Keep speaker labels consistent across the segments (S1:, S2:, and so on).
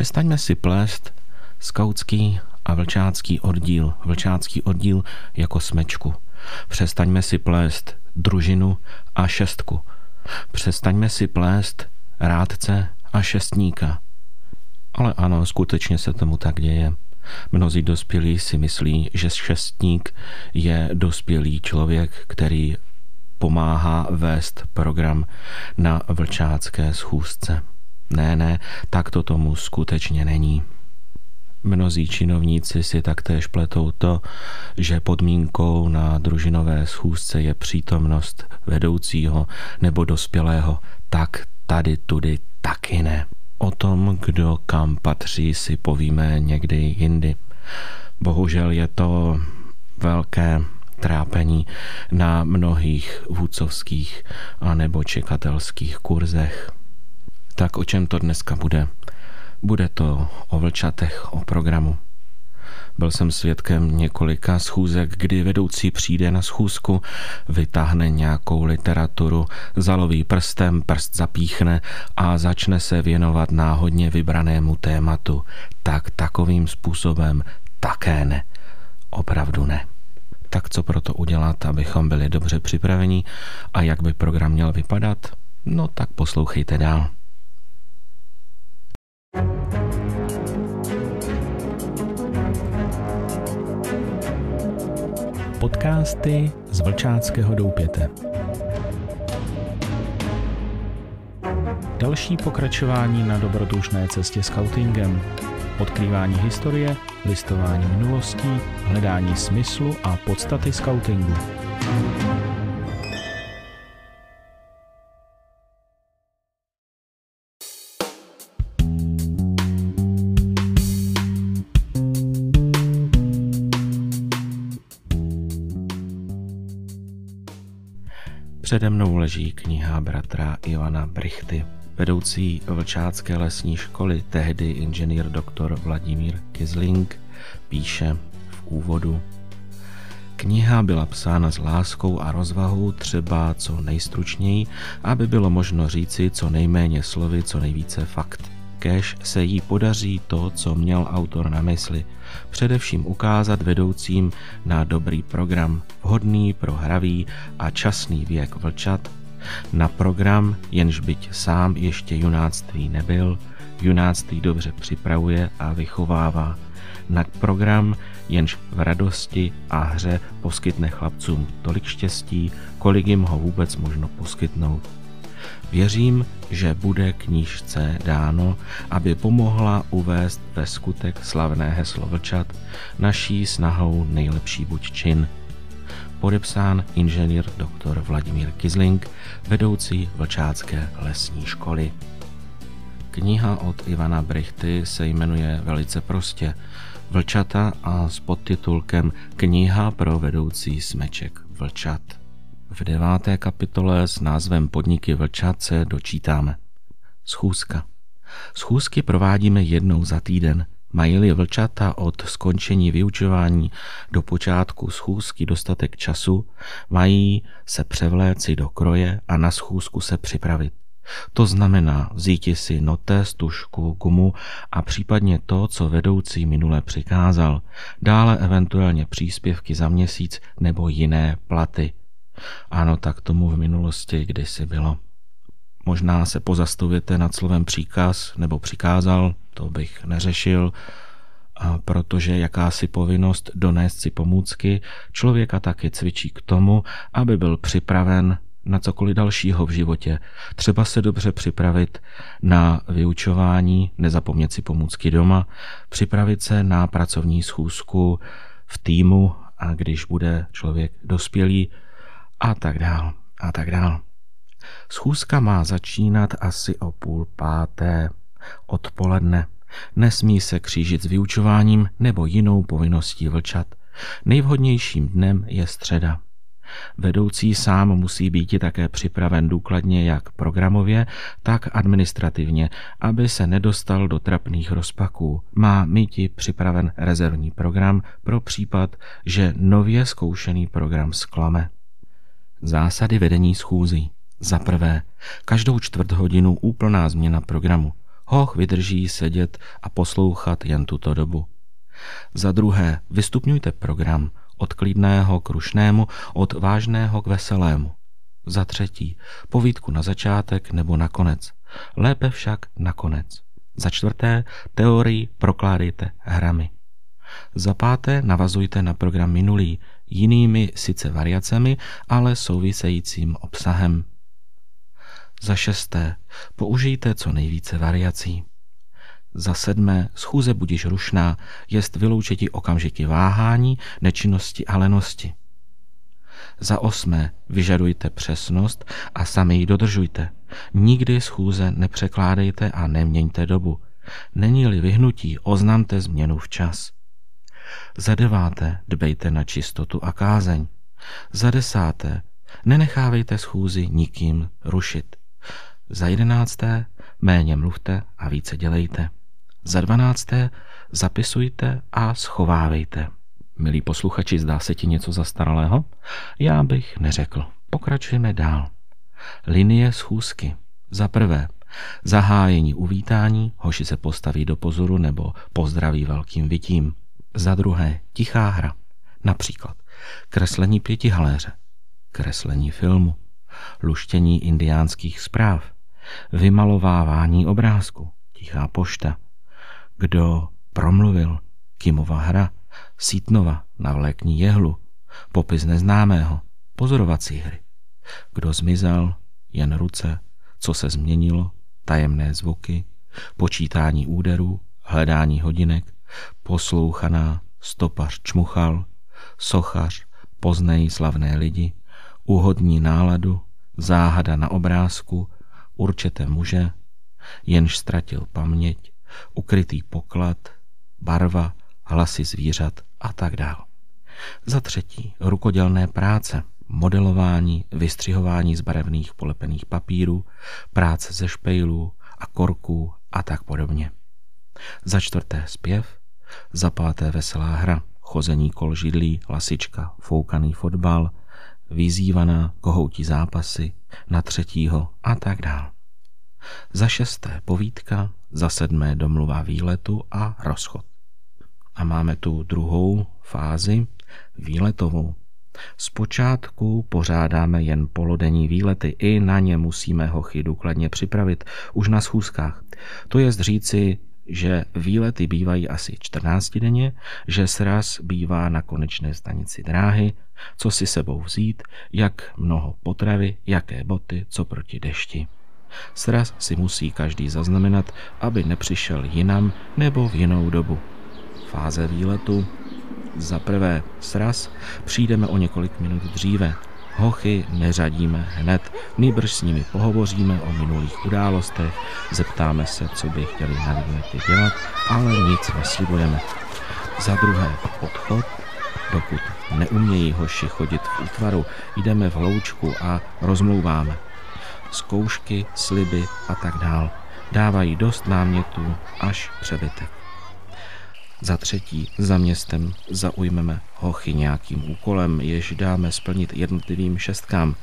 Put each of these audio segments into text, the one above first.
S1: Přestaňme si plést skautský a vlčácký oddíl, vlčácký oddíl jako smečku. Přestaňme si plést družinu a šestku. Přestaňme si plést rádce a šestníka. Ale ano, skutečně se tomu tak děje. Mnozí dospělí si myslí, že šestník je dospělý člověk, který pomáhá vést program na vlčácké schůzce. Ne, ne, tak to tomu skutečně není. Mnozí činovníci si taktéž pletou to, že podmínkou na družinové schůzce je přítomnost vedoucího nebo dospělého. Tak tady, tudy, taky ne. O tom, kdo kam patří, si povíme někdy jindy. Bohužel je to velké trápení na mnohých vůcovských a nebo čekatelských kurzech. Tak o čem to dneska bude? Bude to o vlčatech, o programu. Byl jsem svědkem několika schůzek, kdy vedoucí přijde na schůzku, vytáhne nějakou literaturu, zaloví prstem, prst zapíchne a začne se věnovat náhodně vybranému tématu. Tak takovým způsobem také ne. Opravdu ne. Tak co proto udělat, abychom byli dobře připraveni a jak by program měl vypadat? No tak poslouchejte dál.
S2: Podcasty z Vlčáckého doupěte. Další pokračování na dobrodružné cestě scoutingem. Odkrývání historie, listování minulostí, hledání smyslu a podstaty scoutingu.
S1: Přede mnou leží kniha bratra Ivana Brichty, vedoucí Vlčácké lesní školy, tehdy inženýr doktor Vladimír Kizling, píše v úvodu. Kniha byla psána s láskou a rozvahou třeba co nejstručněji, aby bylo možno říci co nejméně slovy, co nejvíce fakt. Kež se jí podaří to, co měl autor na mysli, především ukázat vedoucím na dobrý program, vhodný pro hravý a časný věk vlčat, na program, jenž byť sám ještě junáctví nebyl, junáctví dobře připravuje a vychovává, na program, jenž v radosti a hře poskytne chlapcům tolik štěstí, kolik jim ho vůbec možno poskytnout. Věřím, že bude knížce dáno, aby pomohla uvést ve skutek slavné heslo vlčat, naší snahou nejlepší buď čin. Podepsán inženýr dr. Vladimír Kizling, vedoucí Vlčácké lesní školy. Kniha od Ivana Brichty se jmenuje velice prostě Vlčata a s podtitulkem Kniha pro vedoucí smeček vlčat. V deváté kapitole s názvem Podniky vlčat dočítáme. Schůzka. Schůzky provádíme jednou za týden. Mají-li vlčata od skončení vyučování do počátku schůzky dostatek času, mají se převléci do kroje a na schůzku se připravit. To znamená vzít si notes, tušku, gumu a případně to, co vedoucí minule přikázal, dále eventuálně příspěvky za měsíc nebo jiné platy. Ano, tak tomu v minulosti kdysi bylo. Možná se pozastavujete nad slovem příkaz nebo přikázal, to bych neřešil, protože jakási povinnost donést si pomůcky člověka taky cvičí k tomu, aby byl připraven na cokoliv dalšího v životě. Třeba se dobře připravit na vyučování, nezapomnět si pomůcky doma, připravit se na pracovní schůzku v týmu a když bude člověk dospělý a tak dál a tak dál. Schůzka má začínat asi o půl páté odpoledne. Nesmí se křížit s vyučováním nebo jinou povinností vlčat. Nejvhodnějším dnem je středa. Vedoucí sám musí být také připraven důkladně jak programově, tak administrativně, aby se nedostal do trapných rozpaků. Má mít připraven rezervní program pro případ, že nově zkoušený program sklame. Zásady vedení schůzí. Za prvé, každou čtvrt hodinu úplná změna programu. Hoch vydrží sedět a poslouchat jen tuto dobu. Za druhé, vystupňujte program od klidného k rušnému, od vážného k veselému. Za třetí, povídku na začátek nebo na konec. Lépe však na konec. Za čtvrté, teorii prokládejte hrami. Za páté, navazujte na program minulý, jinými sice variacemi, ale souvisejícím obsahem. Za šesté, použijte co nejvíce variací. Za sedmé, schůze budiš rušná, jest vyloučiti okamžiky váhání, nečinnosti a lenosti. Za osmé, vyžadujte přesnost a sami ji dodržujte. Nikdy schůze nepřekládejte a neměňte dobu. Není-li vyhnutí, oznamte změnu včas. Za deváté, dbejte na čistotu a kázeň. Za desáté, nenechávejte schůzi nikým rušit. Za jedenácté, méně mluvte a více dělejte. Za dvanácté, zapisujte a schovávejte. Milí posluchači, zdá se ti něco zastaralého? Já bych neřekl. Pokračujeme dál. Linie schůzky. Za prvé, zahájení uvítání, hoši se postaví do pozoru nebo pozdraví velkým vytím. Za druhé, tichá hra. Například kreslení pěti haléře, kreslení filmu, luštění indiánských zpráv, vymalovávání obrázku, tichá pošta, kdo promluvil, Kimova hra, Sítnova, navlékní jehlu, popis neznámého, pozorovací hry. Kdo zmizel, jen ruce, co se změnilo, tajemné zvuky, počítání úderů, hledání hodinek, poslouchaná, stopař čmuchal, sochař, poznej slavné lidi, úhodní náladu, záhada na obrázku, určité muže, jenž ztratil paměť, ukrytý poklad, barva, hlasy zvířat a tak dále. Za třetí, rukodělné práce, modelování, vystřihování z barevných polepených papírů, práce ze špejlů a korků a tak podobně. Za čtvrté zpěv, za páté veselá hra, chození kol židlí, lasička, foukaný fotbal, vyzývaná kohoutí zápasy, na třetího a tak dál. Za šesté povídka, za sedmé domluva výletu a rozchod. A máme tu druhou fázi, výletovou. Zpočátku pořádáme jen polodenní výlety, i na ně musíme hochy důkladně připravit už na schůzkách. To je říci, že výlety bývají asi 14 denně, že sraz bývá na konečné stanici dráhy, co si sebou vzít, jak mnoho potravy, jaké boty, co proti dešti. Sraz si musí každý zaznamenat, aby nepřišel jinam nebo v jinou dobu. Fáze výletu. Za prvé sraz přijdeme o několik minut dříve. Hochy neřadíme hned, nýbrž s nimi pohovoříme o minulých událostech, zeptáme se, co by chtěli na dělat, ale nic neslibujeme. Za druhé odchod, dokud neumějí hoši chodit v útvaru, jdeme v hloučku a rozmlouváme zkoušky, sliby a tak dál. Dávají dost námětů až přebytek. Za třetí, za městem zaujmeme hochy nějakým úkolem, jež dáme splnit jednotlivým šestkám,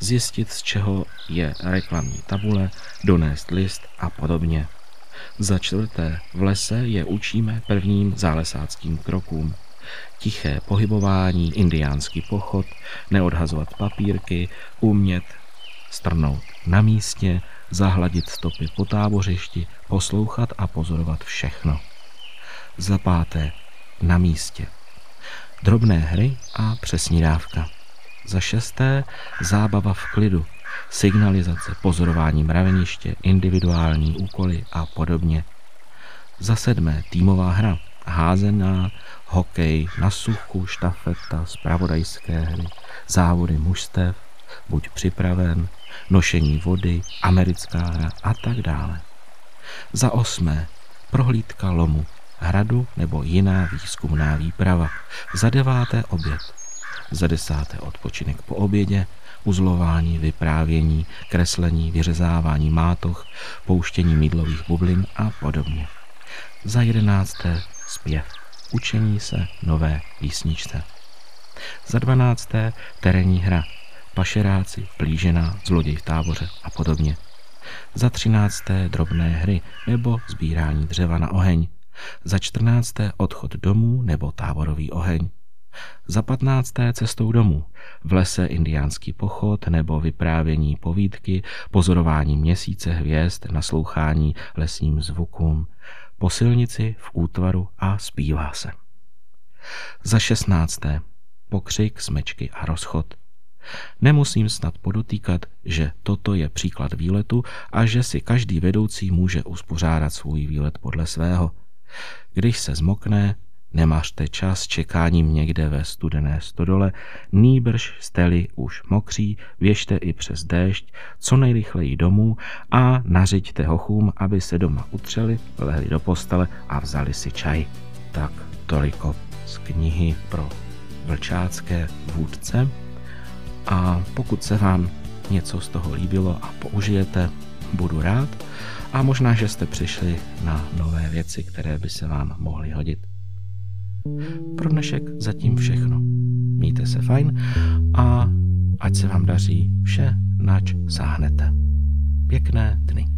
S1: zjistit, z čeho je reklamní tabule, donést list a podobně. Za čtvrté, v lese je učíme prvním zálesáckým krokům. Tiché pohybování, indiánský pochod, neodhazovat papírky, umět strnout na místě, zahladit stopy po tábořišti, poslouchat a pozorovat všechno. Za páté, na místě. Drobné hry a přesnídávka. Za šesté, zábava v klidu, signalizace, pozorování mraveniště, individuální úkoly a podobně. Za sedmé, týmová hra, házená, hokej, na suchu, štafeta, spravodajské hry, závody mužstev, buď připraven, nošení vody, americká hra a tak dále. Za osmé, prohlídka lomu, hradu nebo jiná výzkumná výprava. Za deváté oběd. Za desáté odpočinek po obědě, uzlování, vyprávění, kreslení, vyřezávání mátoch, pouštění mídlových bublin a podobně. Za jedenácté zpěv, učení se nové písničce. Za dvanácté terénní hra, pašeráci, plížená, zloděj v táboře a podobně. Za třinácté drobné hry nebo sbírání dřeva na oheň. Za čtrnácté odchod domů nebo táborový oheň. Za patnácté cestou domů, v lese indiánský pochod nebo vyprávění povídky, pozorování měsíce hvězd, naslouchání lesním zvukům, po silnici, v útvaru a zpívá se. Za šestnácté pokřik, smečky a rozchod. Nemusím snad podotýkat, že toto je příklad výletu a že si každý vedoucí může uspořádat svůj výlet podle svého. Když se zmokne, Nemařte čas čekáním někde ve studené stodole, nýbrž steli už mokří, běžte i přes déšť, co nejrychleji domů a nařiďte hochům, aby se doma utřeli, lehli do postele a vzali si čaj. Tak toliko z knihy pro vlčácké vůdce. A pokud se vám něco z toho líbilo a použijete, budu rád. A možná, že jste přišli na nové věci, které by se vám mohly hodit. Pro dnešek zatím všechno. Mějte se fajn a ať se vám daří vše, nač sáhnete. Pěkné dny.